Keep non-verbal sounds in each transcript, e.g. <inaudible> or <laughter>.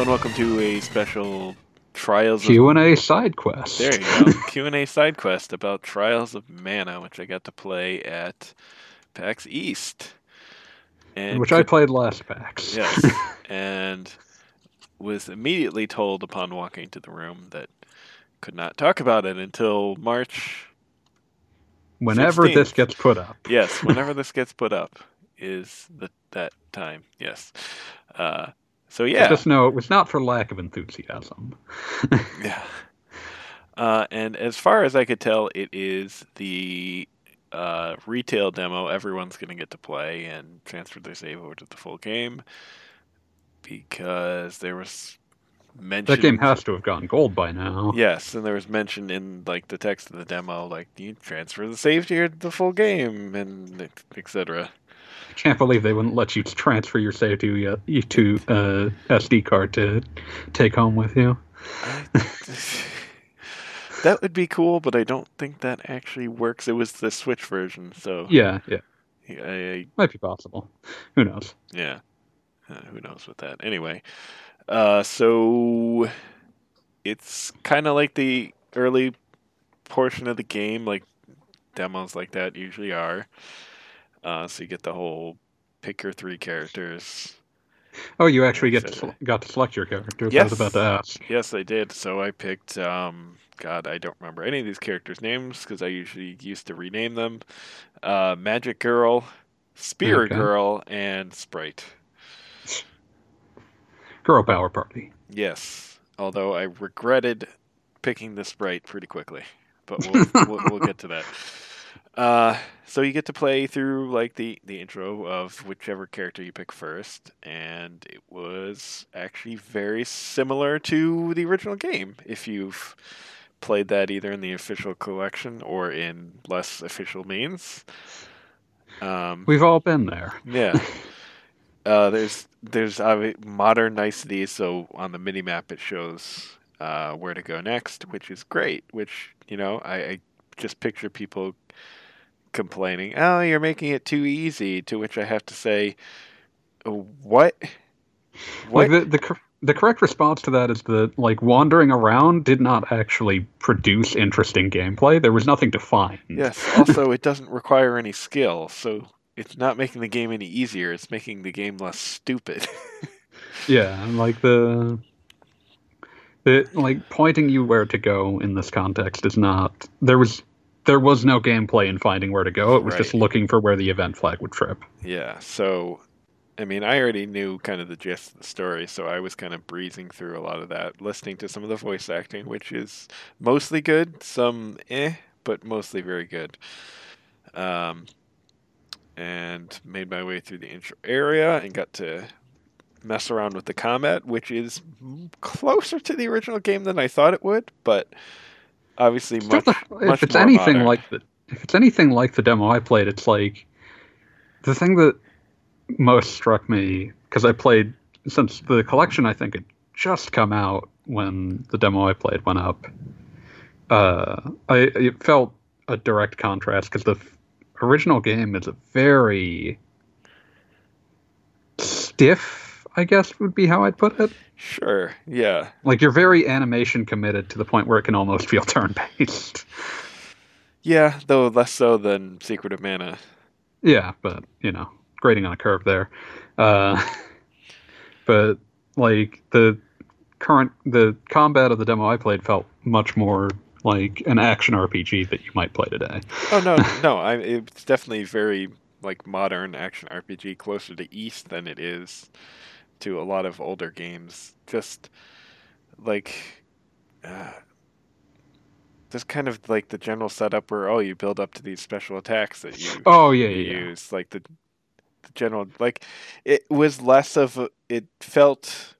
Hello and welcome to a special Trials of Q and A side quest. There you go. <laughs> Q and A side quest about Trials of Mana, which I got to play at PAX East. And which I played last PAX. Yes. <laughs> and was immediately told upon walking into the room that could not talk about it until March. Whenever 16th. this gets put up. Yes, whenever <laughs> this gets put up is the that time. Yes. Uh, so yeah. Just know it was not for lack of enthusiasm. <laughs> Yeah. Uh, and as far as I could tell, it is the uh, retail demo everyone's going to get to play and transfer their save over to the full game because there was mention. That game has to have gone gold by now. Yes, and there was mention in like the text of the demo, like you transfer the save to your, the full game and etc. I can't believe they wouldn't let you transfer your save to uh, you to uh, SD card to take home with you. <laughs> that would be cool, but I don't think that actually works. It was the Switch version, so Yeah, yeah, I, I might be possible. Who knows? Yeah. Uh, who knows with that? Anyway, uh, so it's kind of like the early portion of the game, like demos like that usually are. Uh, so you get the whole pick your three characters. Oh, you actually get to, sel- got to select your characters. I was about to ask. Yes, I did. So I picked. Um, God, I don't remember any of these characters' names because I usually used to rename them. Uh, Magic Girl, Spear Okay. Girl, and Sprite. Girl Power Party. Yes, although I regretted picking the sprite pretty quickly, but we'll <laughs> we'll, we'll get to that. Uh, so you get to play through like the the intro of whichever character you pick first, and it was actually very similar to the original game. If you've played that either in the official collection or in less official means. Um, We've all been there. yeah. <laughs> Uh, there's there's obvi- modern niceties. So on the mini map, it shows uh, where to go next, which is great. Which you know, I, I just picture people complaining, "Oh, you're making it too easy." To which I have to say, "Oh, "What? What? Like the the the correct response to that is that like wandering around did not actually produce interesting gameplay. There was nothing to find. yes. Also, it doesn't require any skill, so it's not making the game any easier. It's making the game less stupid." <laughs> Yeah, and like the the like pointing you where to go in this context is not there was there was no gameplay in finding where to go. It was just looking for where the event flag would trip. Yeah, so I mean, I already knew kind of the gist of the story, so I was kind of breezing through a lot of that, listening to some of the voice acting, which is mostly good, some eh, but mostly very good. Um, and made my way through the intro area and got to mess around with the combat, which is closer to the original game than I thought it would, but obviously much, just a- much if it's anything modern. like the if it's anything like the demo I played, it's like the thing that most struck me because I played since the collection I think had just come out when the demo I played went up. Uh, I it felt a direct contrast because the f- original game is a very stiff, I guess would be how I'd put it. Sure, yeah. Like you're very animation committed to the point where it can almost feel turn based. Yeah, though less so than Secret of Mana. Yeah, but you know, grading on a curve there. Uh, <laughs> but like the current the combat of the demo I played felt much more like an action RPG that you might play today. Oh no, <laughs> no, I it's definitely very like modern action RPG, closer to Ys than it is to a lot of older games. Just like uh, just kind of like the general setup where oh you build up to these special attacks that you Oh yeah, yeah. yeah. use like the, the general like it was less of a, it felt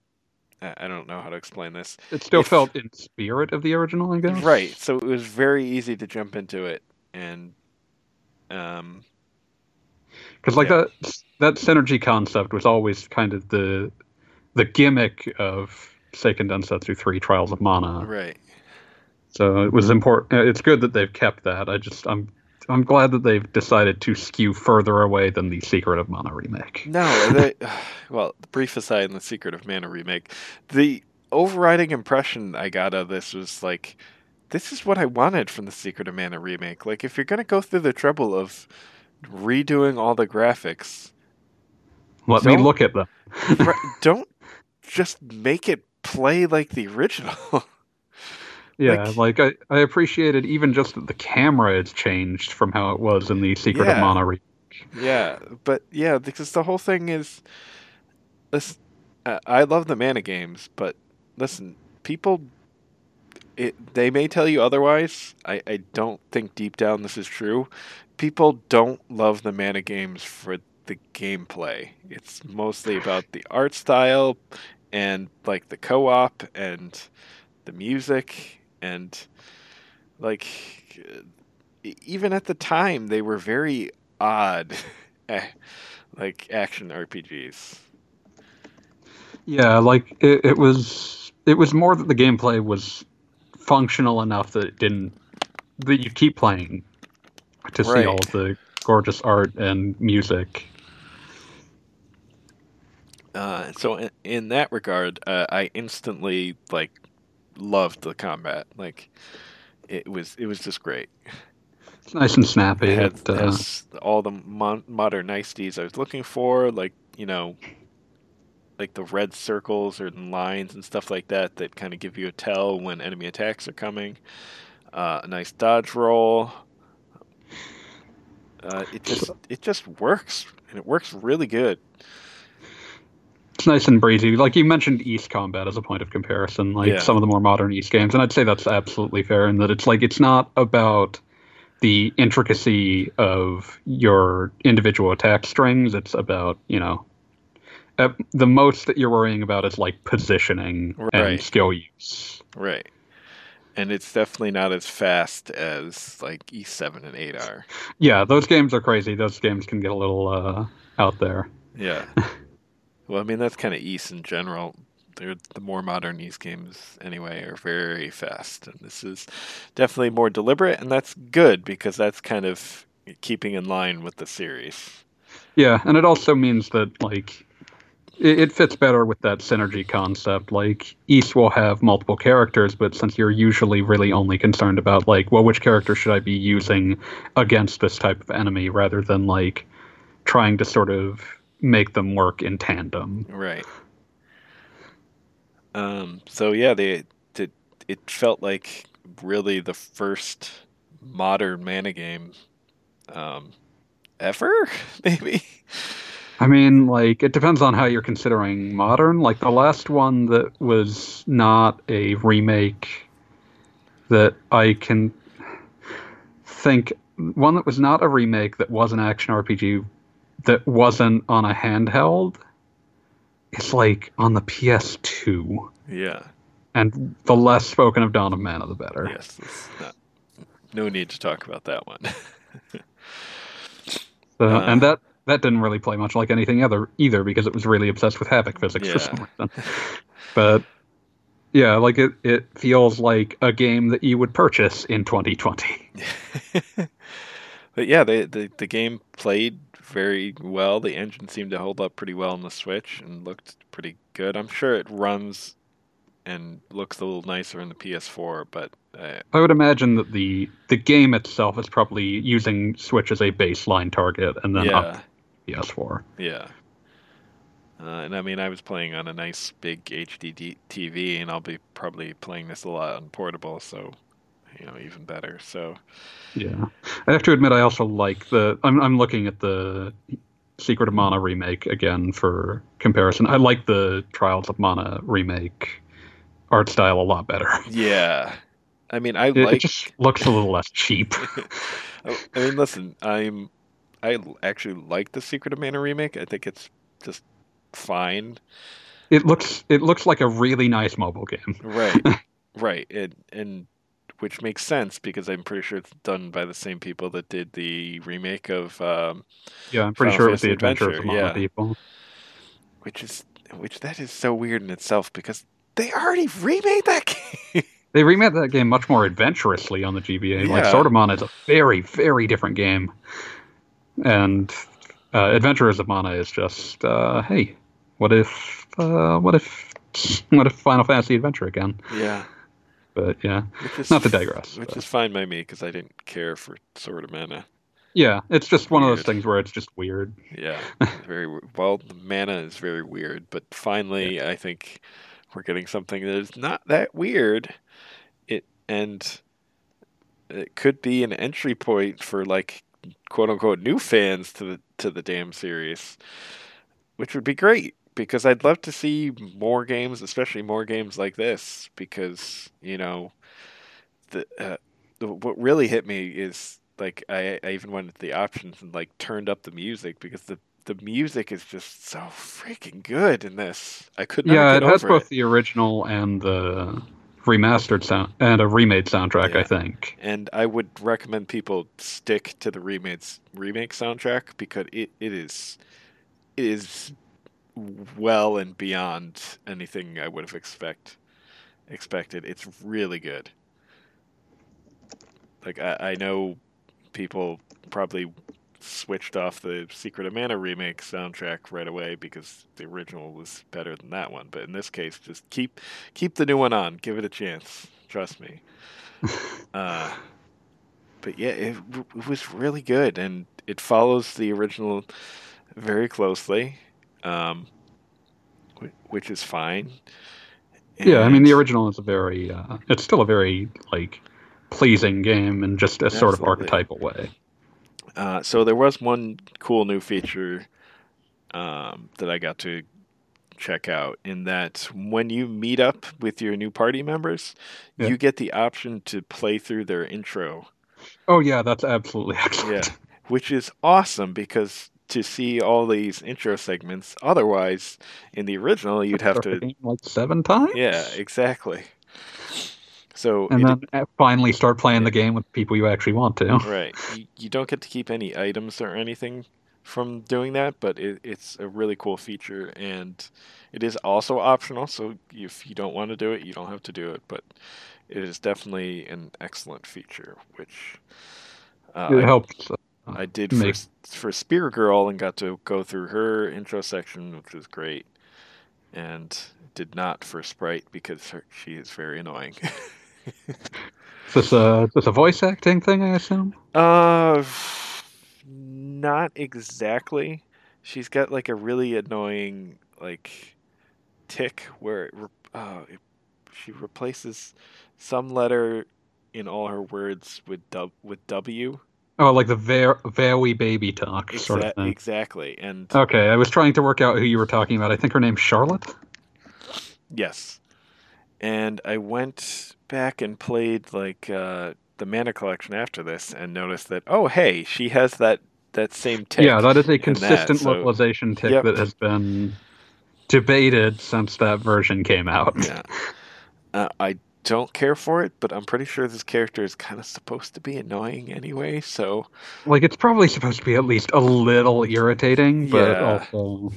I don't know how to explain this. It still if- felt in spirit of the original, I guess. Right. So it was very easy to jump into it and um Because like Yeah. that that synergy concept was always kind of the the gimmick of Seiken Densetsu 3 Trials of Mana. right. So it was important. It's good that they've kept that. I just I'm I'm glad that they've decided to skew further away than the Secret of Mana remake. No, they, <sighs> well, the brief aside in the Secret of Mana remake, the overriding impression I got of this was like, this is what I wanted from the Secret of Mana remake. Like, if you're gonna go through the trouble of redoing all the graphics, Let me look at them. <laughs> don't just make it play like the original. <laughs> Yeah, like, like, I, I appreciated even just that the camera has changed from how it was in the Secret yeah. of Mana remake. Yeah, but yeah, because the whole thing is, this. Uh, I love the Mana games, but listen, people, it they may tell you otherwise. I I don't think deep down this is true. People don't love the Mana games for the gameplay. It's mostly about the art style and like the co-op and the music and like even at the time they were very odd <laughs> like action RPGs. Yeah, like it, it was it was more that the gameplay was functional enough that it didn't that you keep playing to Right. see all the gorgeous art and music. Uh, so in, in that regard, uh, I instantly like loved the combat. Like it was it was just great. It's nice and snappy. It had, It, uh, has all the mon- modern niceties I was looking for, like you know, like the red circles or lines and stuff like that that kind of give you a tell when enemy attacks are coming. Uh, a nice dodge roll. Uh, it just it just works and it works really good. It's nice and breezy. Like you mentioned Ys Combat as a point of comparison, like Yeah. some of the more modern Ys games, and I'd say that's absolutely fair in that it's like it's not about the intricacy of your individual attack strings. It's about you know uh, the most that you're worrying about is like positioning Right. and skill use. Right. And it's definitely not as fast as like E7 and 8 are. Yeah, those games are crazy. Those games can get a little uh, out there. Yeah. <laughs> well, I mean, that's kind of Ys in general. They're, the more modern Ys games, anyway, are very fast. And this is definitely more deliberate, and that's good because that's kind of keeping in line with the series. Yeah, and it also means that like it, it fits better with that synergy concept. Like Ys will have multiple characters, but since you're usually really only concerned about like, well, which character should I be using against this type of enemy, rather than like trying to sort of make them work in tandem. Right. Um. So yeah, they it, it felt like really the first modern mana game, um, ever <laughs> maybe. I mean, like, it depends on how you're considering modern. Like, the last one that was not a remake that I can think, one that was not a remake that was an action RPG that wasn't on a handheld, is like on the PS2. Yeah. And the less spoken of Dawn of Mana, the better. Yes. not, no need to talk about that one. <laughs> So, Uh. and that that didn't really play much like anything other either because it was really obsessed with Havok physics for some reason. But yeah, like it, it feels like a game that you would purchase in 2020. <laughs> but yeah, they, the the game played very well. The engine seemed to hold up pretty well on the Switch and looked pretty good. I'm sure it runs and looks a little nicer in the PS4, but uh, I would imagine that the the game itself is probably using Switch as a baseline target and then up yeah, to PS4. yeah. Uh, and I mean, I was playing on a nice big HD TV, and I'll be probably playing this a lot on portable, so you know, even better. So Yeah, I have to admit I also like the. I'm I'm looking at the Secret of Mana remake again for comparison. I like the Trials of Mana remake art style a lot better. yeah, I mean, I It, it like just looks a little less cheap. I <laughs> oh, I mean, listen, I'm I actually like the Secret of Mana remake. I think it's just fine. It looks it looks like a really nice mobile game. Right, <laughs> right, and and which makes sense because I'm pretty sure it's done by the same people that did the remake of, um, Yeah, I'm pretty Final sure it was the of Adventure, yeah. people. which is which that is so weird in itself because they already remade that <laughs> game. They remade that game much more adventurously on the GBA. Like Yeah. Sword of Mana is a very, very different game, and uh, Adventures of Mana is just, uh, hey, what if, uh, what if, <laughs> what if Final Fantasy Adventure again? Yeah. But yeah, is Not to digress, <laughs> Which but- is fine by me because I didn't care for Sword of Mana. yeah, it's just one of those things where it's just weird. Yeah, <laughs> very well. The mana is very weird, but finally, I think we're getting something that is not that weird. It and it could be an entry point for like quote unquote new fans to the to the damn series, which would be great because I'd love to see more games, especially more games like this. Because you know, the, uh, the what really hit me is like I, I even went to the options and like turned up the music because the the music is just so freaking good in this. I could not yeah, it has both it. the original and the remastered sound and a remade soundtrack. Yeah. I think. And I would recommend people stick to the remakes remake soundtrack because it, it is it is well and beyond anything I would have expect expected. It's really good. Like I, I know people probably switched off the Secret of Mana remake soundtrack right away because the original was better than that one. But in this case, just keep keep the new one on. Give it a chance. Trust me. <laughs> Uh, but yeah, it, it was really good, and it follows the original very closely, um, which is fine. Yeah, I mean the original is a very, uh, it's still a very like pleasing game in just a sort of archetypal way. Uh, so there was one cool new feature um, that I got to check out in that when you meet up with your new party members, Yeah. you get the option to play through their intro. Oh yeah, that's absolutely <laughs> excellent. Yeah, which is awesome because to see all these intro segments, otherwise in the original you'd have to. like seven times. Yeah, exactly. So and then uh, finally start playing the game with people you actually want to. <laughs> Right. You, you don't get to keep any items or anything from doing that, but it, it's a really cool feature, and it is also optional. So if you don't want to do it, you don't have to do it. But it is definitely an excellent feature, which uh, It I, helps. I did for, for Spear Girl and got to go through her intro section, which was great, and did not for Sprite because her, she is very annoying. <laughs> Is this a is this a voice acting thing? I assume. Uh, not exactly. She's got like a really annoying like tick where it, uh, it, she replaces some letter in all her words with dub with W. Oh, like the ver- very baby talk sort of thing. exactly, and Okay, I was trying to work out who you were talking about. I think her name's Charlotte. yes, and I went back and played like uh, the Mana Collection after this, and noticed that oh hey, she has that that same tick. Yeah, that is a that, consistent so- localization tick Yep. that has been debated since that version came out. Yeah. Uh, I don't care for it, but I'm pretty sure this character is kind of supposed to be annoying anyway, so Like it's probably supposed to be at least a little irritating, but Yeah. also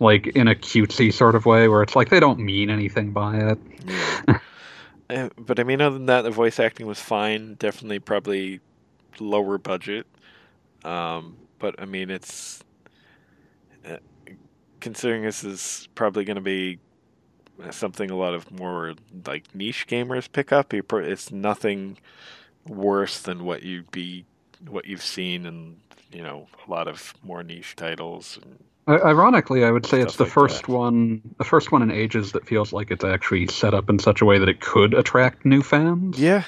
like in a cutesy sort of way where it's like they don't mean anything by it. yeah. <laughs> But I mean, other than that, the voice acting was fine. Definitely, probably lower budget. Um, but I mean, it's uh, considering this is probably going to be something a lot of more like niche gamers pick up. It's nothing worse than what you'd be, what you've seen in you know a lot of more niche titles. And, I- Ironically, I would say it's the like first that. one, the first one in ages that feels like it's actually set up in such a way that it could attract new fans. yeah,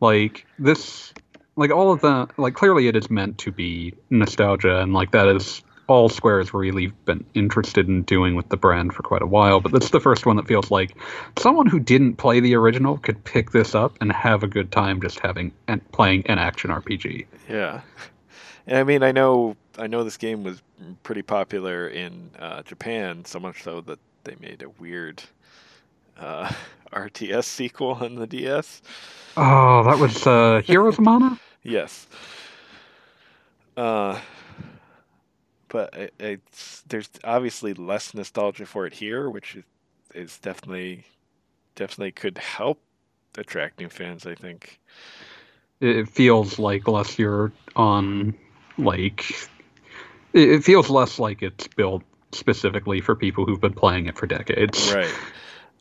like this like all of the like clearly it is meant to be nostalgia and like that is all square has really been interested in doing with the brand for quite a while but that's the first one that feels like someone who didn't play the original could pick this up and have a good time just having and playing an action rpg Yeah, and I mean, I know, I know this game was pretty popular in uh, Japan, so much so that they made a weird uh, <laughs> RTS sequel on the DS. oh that was uh heroes of mana Yes. Uh, but it, it's there's obviously less nostalgia for it here, which is, is definitely definitely could help attract new fans. I think it feels like less you're on like it feels less like it's built specifically for people who've been playing it for decades. Right.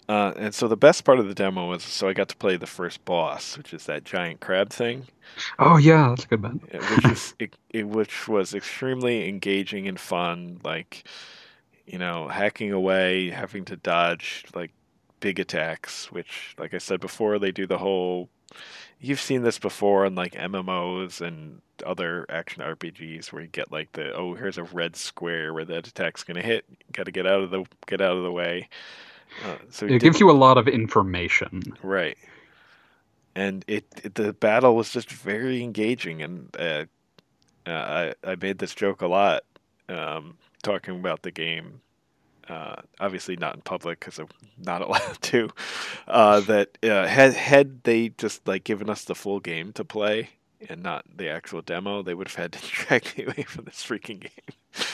Uh, and so the best part of the demo was so I got to play the first boss, which is that giant crab thing. Oh yeah, that's a good bet. which is <laughs> it, it, which was extremely engaging and fun. Like, you know, hacking away, having to dodge like big attacks. Which, like I said before, they do the whole. You've seen this before in like MMOs and other action RPGs where you get like the oh here's a red square where that attack's gonna hit. Got to get out of the get out of the way. Uh, so it gives you a lot of information, right? And it, it, the battle was just very engaging, and uh, uh, I I made this joke a lot, um, talking about the game. Uh, obviously not in public because I'm not <laughs> allowed to. Uh, that uh, had had they just like given us the full game to play and not the actual demo, they would have had to <laughs> drag me away from this freaking game.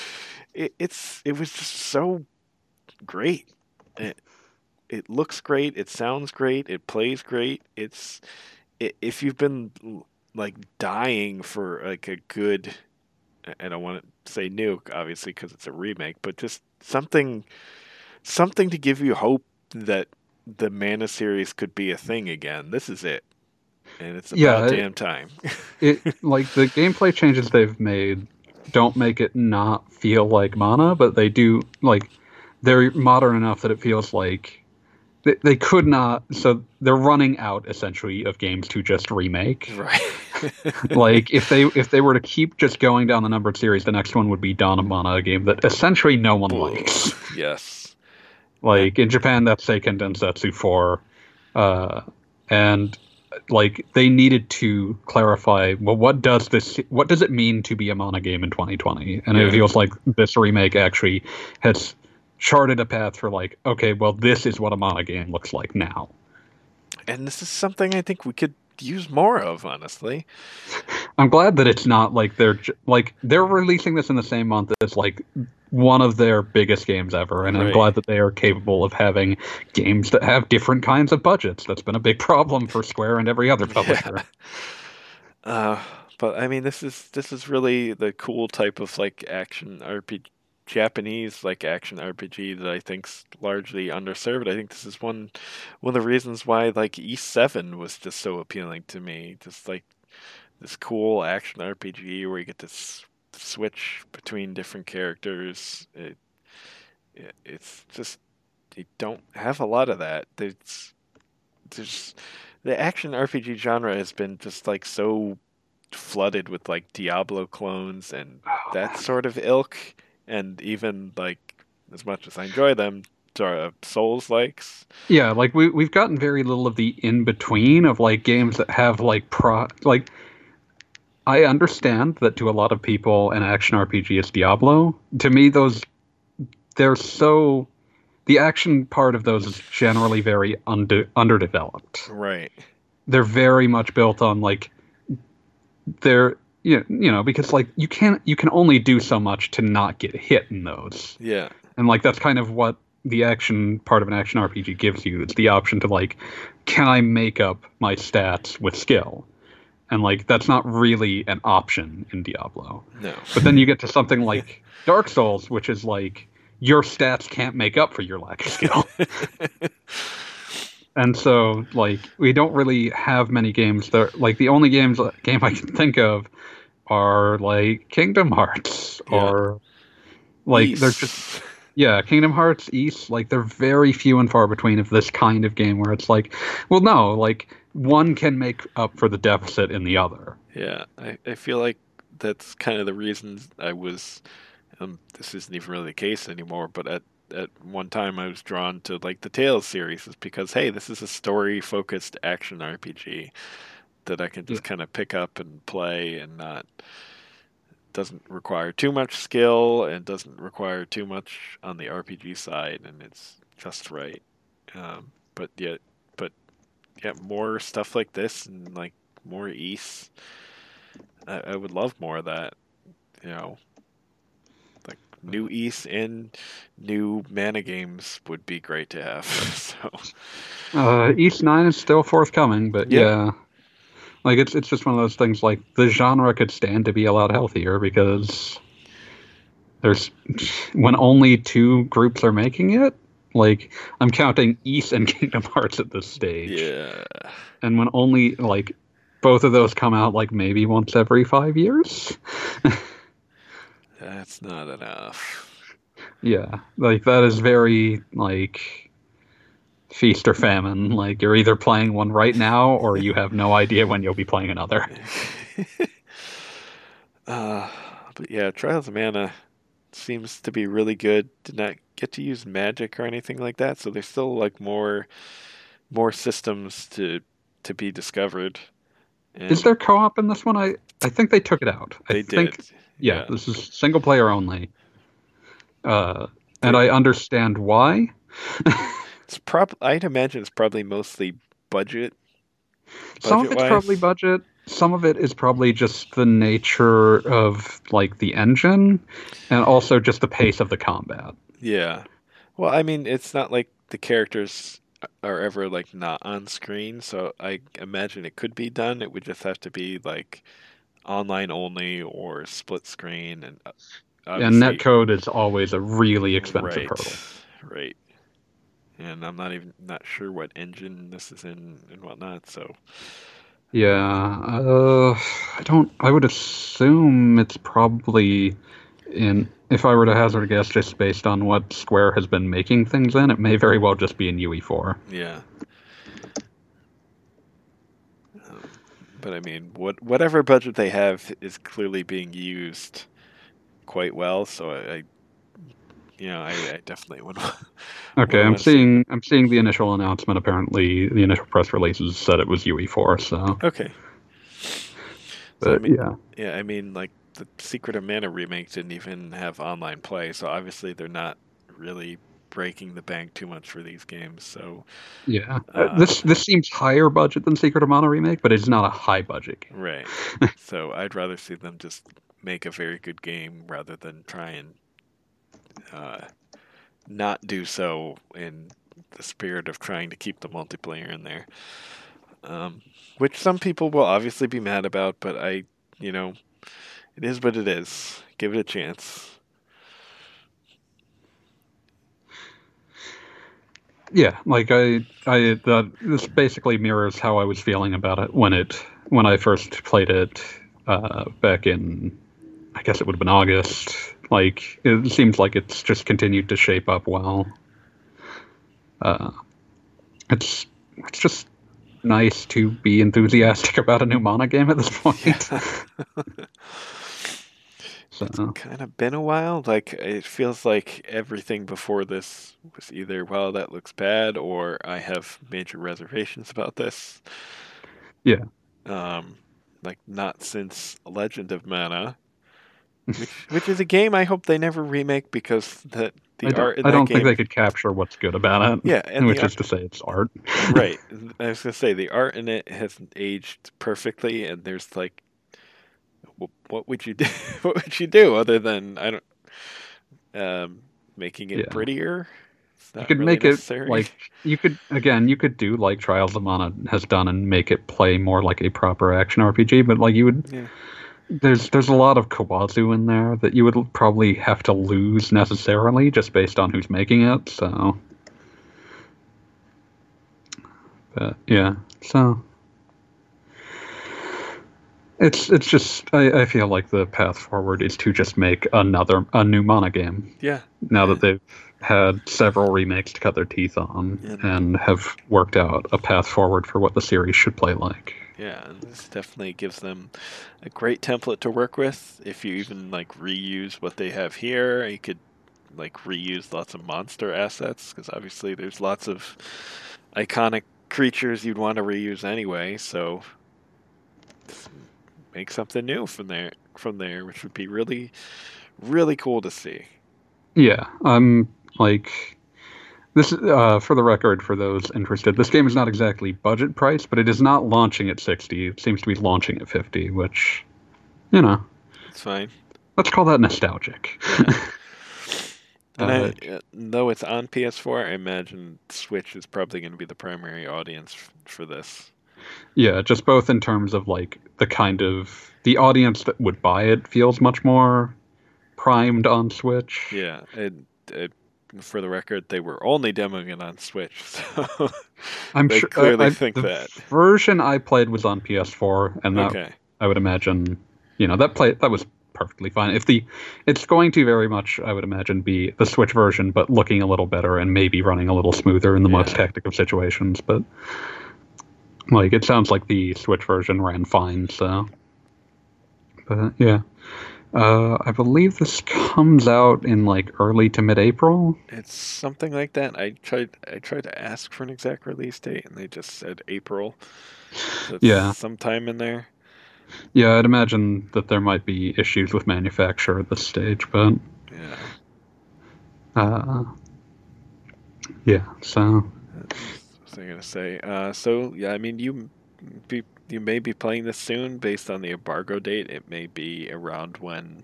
It, it's it was just so great. It, it looks great. It sounds great. It plays great. It's it, if you've been like dying for like a good, I don't want to say nuke obviously because it's a remake, but just something, something to give you hope that the Mana series could be a thing again. This is it, and it's about yeah, damn time. <laughs> it like the gameplay changes they've made don't make it not feel like Mana, but they do like they're modern enough that it feels like they, they could not so they're running out essentially of games to just remake. Right. <laughs> Like if they if they were to keep just going down the numbered series the next one would be Dawn of Mana a game that essentially no one likes. yes. Like in japan that's seiken densetsu 4 uh, and like they needed to clarify well what does this what does it mean to be a mana game in 2020 and yeah. it feels like this remake actually has charted a path for like, okay, well, this is what a Mana game looks like now. And this is something I think we could use more of, honestly. I'm glad that it's not like they're like they're releasing this in the same month as like one of their biggest games ever, and right. I'm glad that they are capable of having games that have different kinds of budgets. That's been a big problem for Square and every other <laughs> publisher. Yeah. Uh, but I mean, this is this is really the cool type of like action RPG Japanese like action RPG that I think's largely underserved. I think this is one one of the reasons why like E seven was just so appealing to me. Just like this cool action RPG where you get to s- switch between different characters. It, it, it's just you don't have a lot of that. There's there's the action RPG genre has been just like so flooded with like Diablo clones and oh, that sort of ilk and even like as much as I enjoy them, uh, Souls likes. Yeah, like we we've gotten very little of the in between of like games that have like pro like. I understand that to a lot of people, an action RPG is Diablo. To me, those they're so the action part of those is generally very under, underdeveloped. Right. They're very much built on like they're you you know because like you can't you can only do so much to not get hit in those. Yeah. And like that's kind of what the action part of an action rpg gives you. It's the option to like can i make up my stats with skill? And like that's not really an option in diablo. No. But then you get to something <laughs> like dark souls which is like your stats can't make up for your lack of skill. <laughs> And so like we don't really have many games that like the only games uh, game I can think of are like Kingdom Hearts <laughs> yeah. or like Ys. they're just yeah Kingdom Hearts Ys, like they're very few and far between of this kind of game where it's like well no like one can make up for the deficit in the other yeah I, I feel like that's kind of the reason I was um, this isn't even really the case anymore but at at one time I was drawn to like the Tales series is because hey this is a story focused action RPG that I can just yeah. kind of pick up and play and not doesn't require too much skill and doesn't require too much on the RPG side and it's just right. Um, but yet, but yeah, more stuff like this and like more Ys. I, I would love more of that. You know, like new Ys and new mana games would be great to have. <laughs> so Uh, Ys Nine is still forthcoming, but Yeah. yeah. Like it's it's just one of those things like the genre could stand to be a lot healthier because there's when only two groups are making it, like I'm counting Ys and Kingdom <laughs> Hearts at this stage. yeah, And when only like both of those come out like maybe once every five years. that's not enough. <laughs> Yeah. Like that is very like feast or famine. Like you're either playing one right now or you have no idea when you'll be playing another. <laughs> Uh, but yeah, Trials of Mana seems to be really good. Did not get to use magic or anything like that, so there's still like more more systems to to be discovered. And Is there co-op in this one? I I think they took it out. They I think did. yeah, this is single player only. Uh, and I understand why. <laughs> It's prob I'd imagine it's probably mostly budget. Some of it's budget-wise. probably budget. Some of it is probably just the nature of like the engine, and also just the pace of the combat. Yeah. Well, I mean, it's not like the characters are ever like not on screen, so I imagine it could be done. It would just have to be like online only or split screen and uh, and netcode is always a really expensive right, hurdle. Right. And I'm not even not sure what engine this is in and whatnot, so Yeah, uh, I don't. I would assume it's probably in. If I were to hazard a guess, just based on what Square has been making things in, it may very well just be in UE4. yeah. Um, But I mean, what whatever budget they have is clearly being used quite well. So I, I you know, I, I definitely would. <laughs> Okay, I'm seeing. I'm seeing the initial announcement. Apparently, the initial press releases said it was UE4. So, okay. So, I mean, yeah, yeah, I mean, like the Secret of Mana remake didn't even have online play, so obviously they're not really breaking the bank too much for these games. So yeah. Uh, Uh, this this seems higher budget than Secret of Mana remake, but it's not a high budget game. right. <laughs> so I'd rather see them just make a very good game rather than try and uh, not do so in the spirit of trying to keep the multiplayer in there. Um, which some people will obviously be mad about, but I, you know, it is what it is. Give it a chance. Yeah, like I, I that this basically mirrors how I was feeling about it when it when I first played it uh, back in, I guess it would have been August. Like it seems like it's just continued to shape up well. Uh, it's it's just nice to be enthusiastic <laughs> about a new Mana game at this point. <laughs> so kind of been a while. Like it feels like everything before this was either well that looks bad or I have major reservations about this. Yeah. Um, like not since Legend of Mana, which which is a game I hope they never remake because the the I art in I don't game. think they could capture what's good about it. Yeah, and which the is to say it's art. <laughs> right. <laughs> I was gonna say the art in it hasn't aged perfectly, and there's like, what would you <laughs> do? what would you do other than I don't, um, making it Yeah. prettier? You could really make it like you could again you could do like trials of mana has done and make it play more like a proper action rpg but like you would Yeah. There's there's a lot of kawazu in there that you would probably have to lose necessarily just based on who's making it so but yeah so it's it's just I, I feel like the path forward is to just make another a new mana game yeah, now that they've had several remakes to cut their teeth on Yeah. and have worked out a path forward for what the series should play like. Yeah. This definitely gives them a great template to work with. If you even like reuse what they have here, you could like reuse lots of monster assets because obviously there's lots of iconic creatures you'd want to reuse anyway. So make something new from there, from there, which would be really, really cool to see. Yeah, I'm like this. Uh, for the record, for those interested, this game is not exactly budget price, but it is not launching at sixty. It seems to be launching at fifty, which, you know, It's fine. let's call that nostalgic. <laughs> And Uh, I, though it's on PS4, I imagine Switch is probably going to be the primary audience for this. yeah, just both in terms of like the kind of the audience that would buy it feels much more primed on Switch. Yeah, and it, for the record, they were only demoing it on Switch, <laughs> so I'm They sure uh, clearly I, think the that. version I played was on PS4, and that okay. I would imagine, you know, that play that was perfectly fine. If the, it's going to very much, I would imagine, be the Switch version, but looking a little better and maybe running a little smoother in the most Yeah. hectic of situations. But like, it sounds like the Switch version ran fine. So, but yeah, uh, I believe this comes out in like early to mid-April. It's something like that. I tried. I tried to ask for an exact release date, and they just said April. So Yeah. sometime in there. Yeah, I'd imagine that there might be issues with manufacture at this stage, but Yeah. uh, yeah. So What was I gonna say? Uh, so yeah, I mean, you be, you may be playing this soon based on the embargo date. It may be around when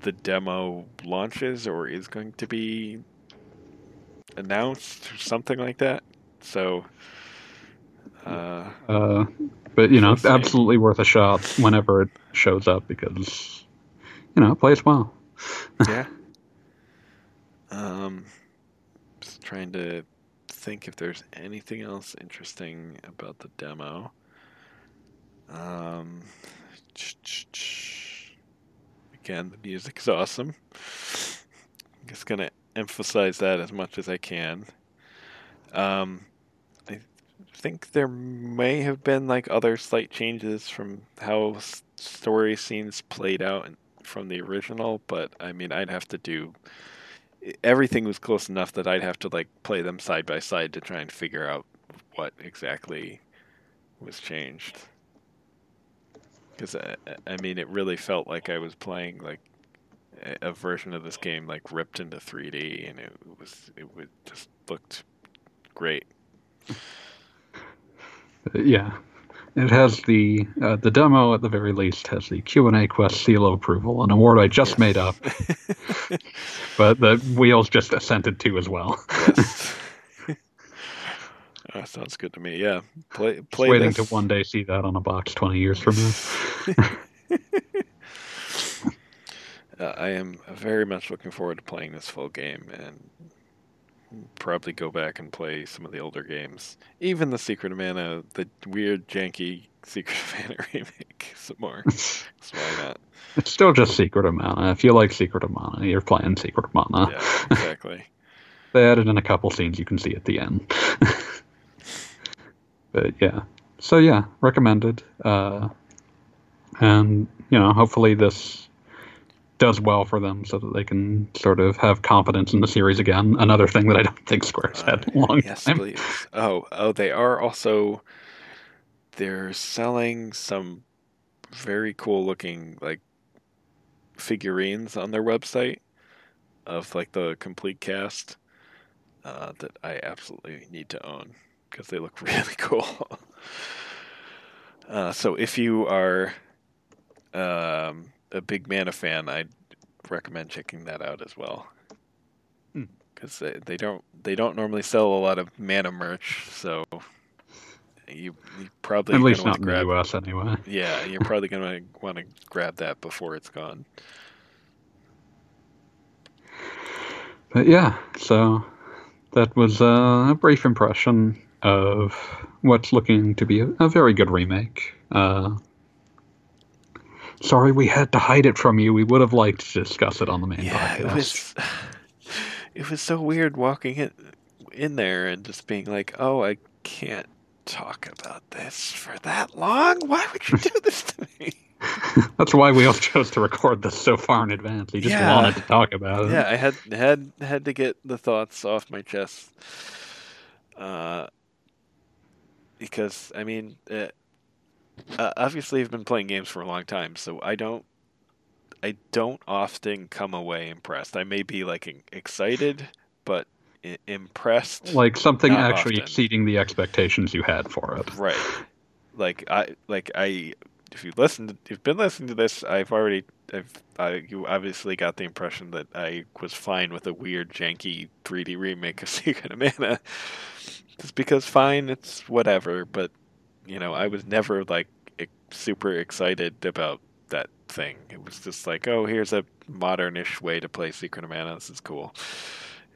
the demo launches or is going to be announced or something like that. So, uh, Uh, but you know, We'll absolutely worth a shot whenever it shows up because you know it plays well. <laughs> yeah. Um, just trying to think if there's anything else interesting about the demo. Um, again, the music is awesome. I'm just gonna emphasize that as much as I can. Um, I think there may have been like other slight changes from how story scenes played out from the original, but I mean, I'd have to do everything was close enough that I'd have to like play them side by side to try and figure out what exactly was changed. Because I, I mean, it really felt like I was playing like a- version of this game like ripped into 3D, and it was it would just looked great. Uh, yeah, it has the uh, the demo at the very least has the Q and A quest seal of approval, an award I just made up, <laughs> but the wheels just assented to as well. yes. Uh, sounds good to me. Yeah, play Just play waiting this. to one day see that on a box twenty years from now. <laughs> Uh, I am very much looking forward to playing this full game and probably go back and play some of the older games, even the Secret of Mana, the weird janky <laughs> Secret of Mana remake, <laughs> some more. So why not? It's still just Secret of Mana. If you like Secret of Mana, you're playing Secret of Mana. Yeah, exactly. They added in a couple scenes you can see at the end. But yeah. So yeah, recommended. Uh, and you know, hopefully this does well for them so that they can sort of have confidence in the series again. Another thing that I don't think Square's had in a long yes, time. please. Oh, oh, they are also they're selling some very cool looking like figurines on their website of like the complete cast uh, that I absolutely need to own because they look <laughs> really cool. uh, so if you are um, a big Mana fan, I'd recommend checking that out as well Hmm. because they, they don't they don't normally sell a lot of mana merch, so you, you probably At least not in grab, the US anyway. <laughs> Yeah, you're probably gonna want to grab that before it's gone. But yeah, so that was uh, a brief impression of what's looking to be a, a very good remake. Uh, sorry we had to hide it from you. We would have liked to discuss it on the main Yeah, podcast. it was <sighs> it was so weird walking in in there and just being like, "Oh, I can't talk about this for that long. Why would you do this to me?" <laughs> <laughs> That's why we all chose to record this so far in advance. We just Yeah. wanted to talk about it. yeah, I had had had to get the thoughts off my chest. Uh, because I mean, uh, uh, obviously, I've been playing games for a long time, so I don't, I don't often come away impressed. I may be like excited, but I- impressed, Like something actually often. exceeding the expectations you had for it. right? Like I, like I if you listened, if you've been listening to this, I've already, I've, I, you obviously got the impression that I was fine with a weird, janky 3D remake of <laughs> Secret of Mana. Because fine, it's whatever. But you know, I was never like super excited about that thing. It was just like, oh, here's a modernish way to play Secret of Mana. This is cool.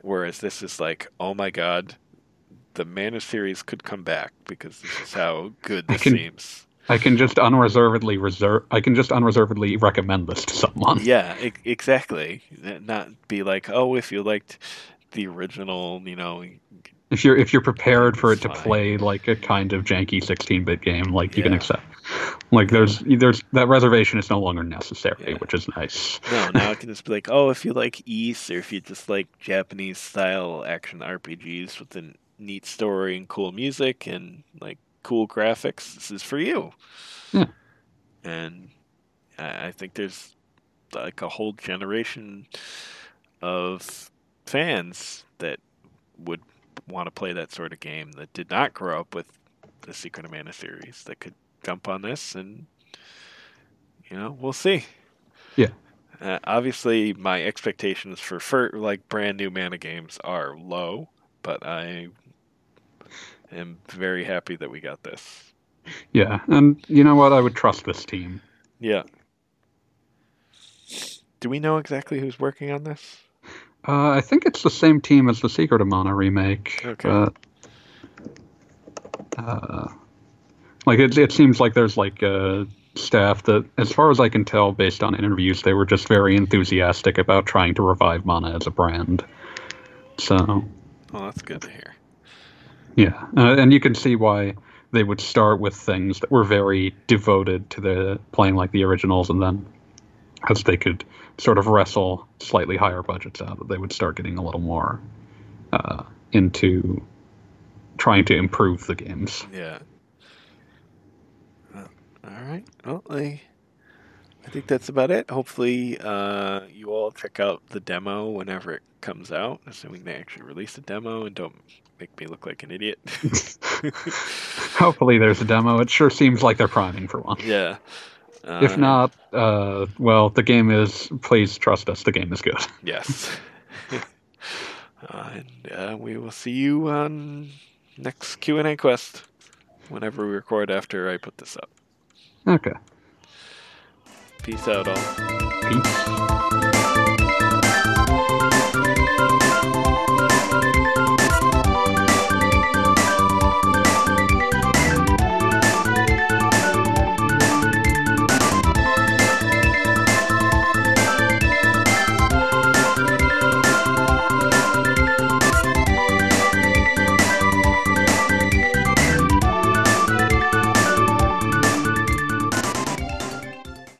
Whereas this is like, oh my god, the Mana series could come back because this is how good this can, seems. I can just unreservedly reserve. I can just unreservedly recommend this to someone. Yeah, e- exactly. Not be like, oh, if you liked the original, you know. If you're if you're prepared for it to play like a kind of janky 16-bit game, like you yeah. can accept. Like there's there's that reservation is no longer necessary, yeah. which is nice. No, now it can just be like, oh, if you like Ys, or if you just like Japanese style action RPGs with a neat story and cool music and like cool graphics, this is for you. Yeah. And I think there's like a whole generation of fans that would want to play that sort of game that did not grow up with the Secret of Mana series that could jump on this and you know we'll see. Yeah. Uh, obviously my expectations for, for like brand new mana games are low but i am very happy that we got this. Yeah and you know what? I would trust this team. Yeah. Do we know exactly who's working on this uh, i think it's the same team as the secret of mana remake okay but, uh, like it, it seems like there's like uh, staff that, as far as I can tell, based on interviews, they were just very enthusiastic about trying to revive Mana as a brand. So. Well, that's good to hear. Yeah, uh, and you can see why they would start with things that were very devoted to the playing like the originals, and then as they could sort of wrestle slightly higher budgets out, that they would start getting a little more uh, into trying to improve the games. Yeah, all right. Well, I, I think that's about it. Hopefully, uh, you all check out the demo whenever it comes out, assuming they actually release a demo and don't make me look like an idiot. <laughs> Hopefully, there's a demo. It sure seems like they're priming for one. Yeah. Uh, if not, uh, well, the game is. Please trust us. The game is good. <laughs> Yes. Uh, and uh, we will see you on next Q and A quest whenever we record after I put this up. Okay. Peace out, all. Peace.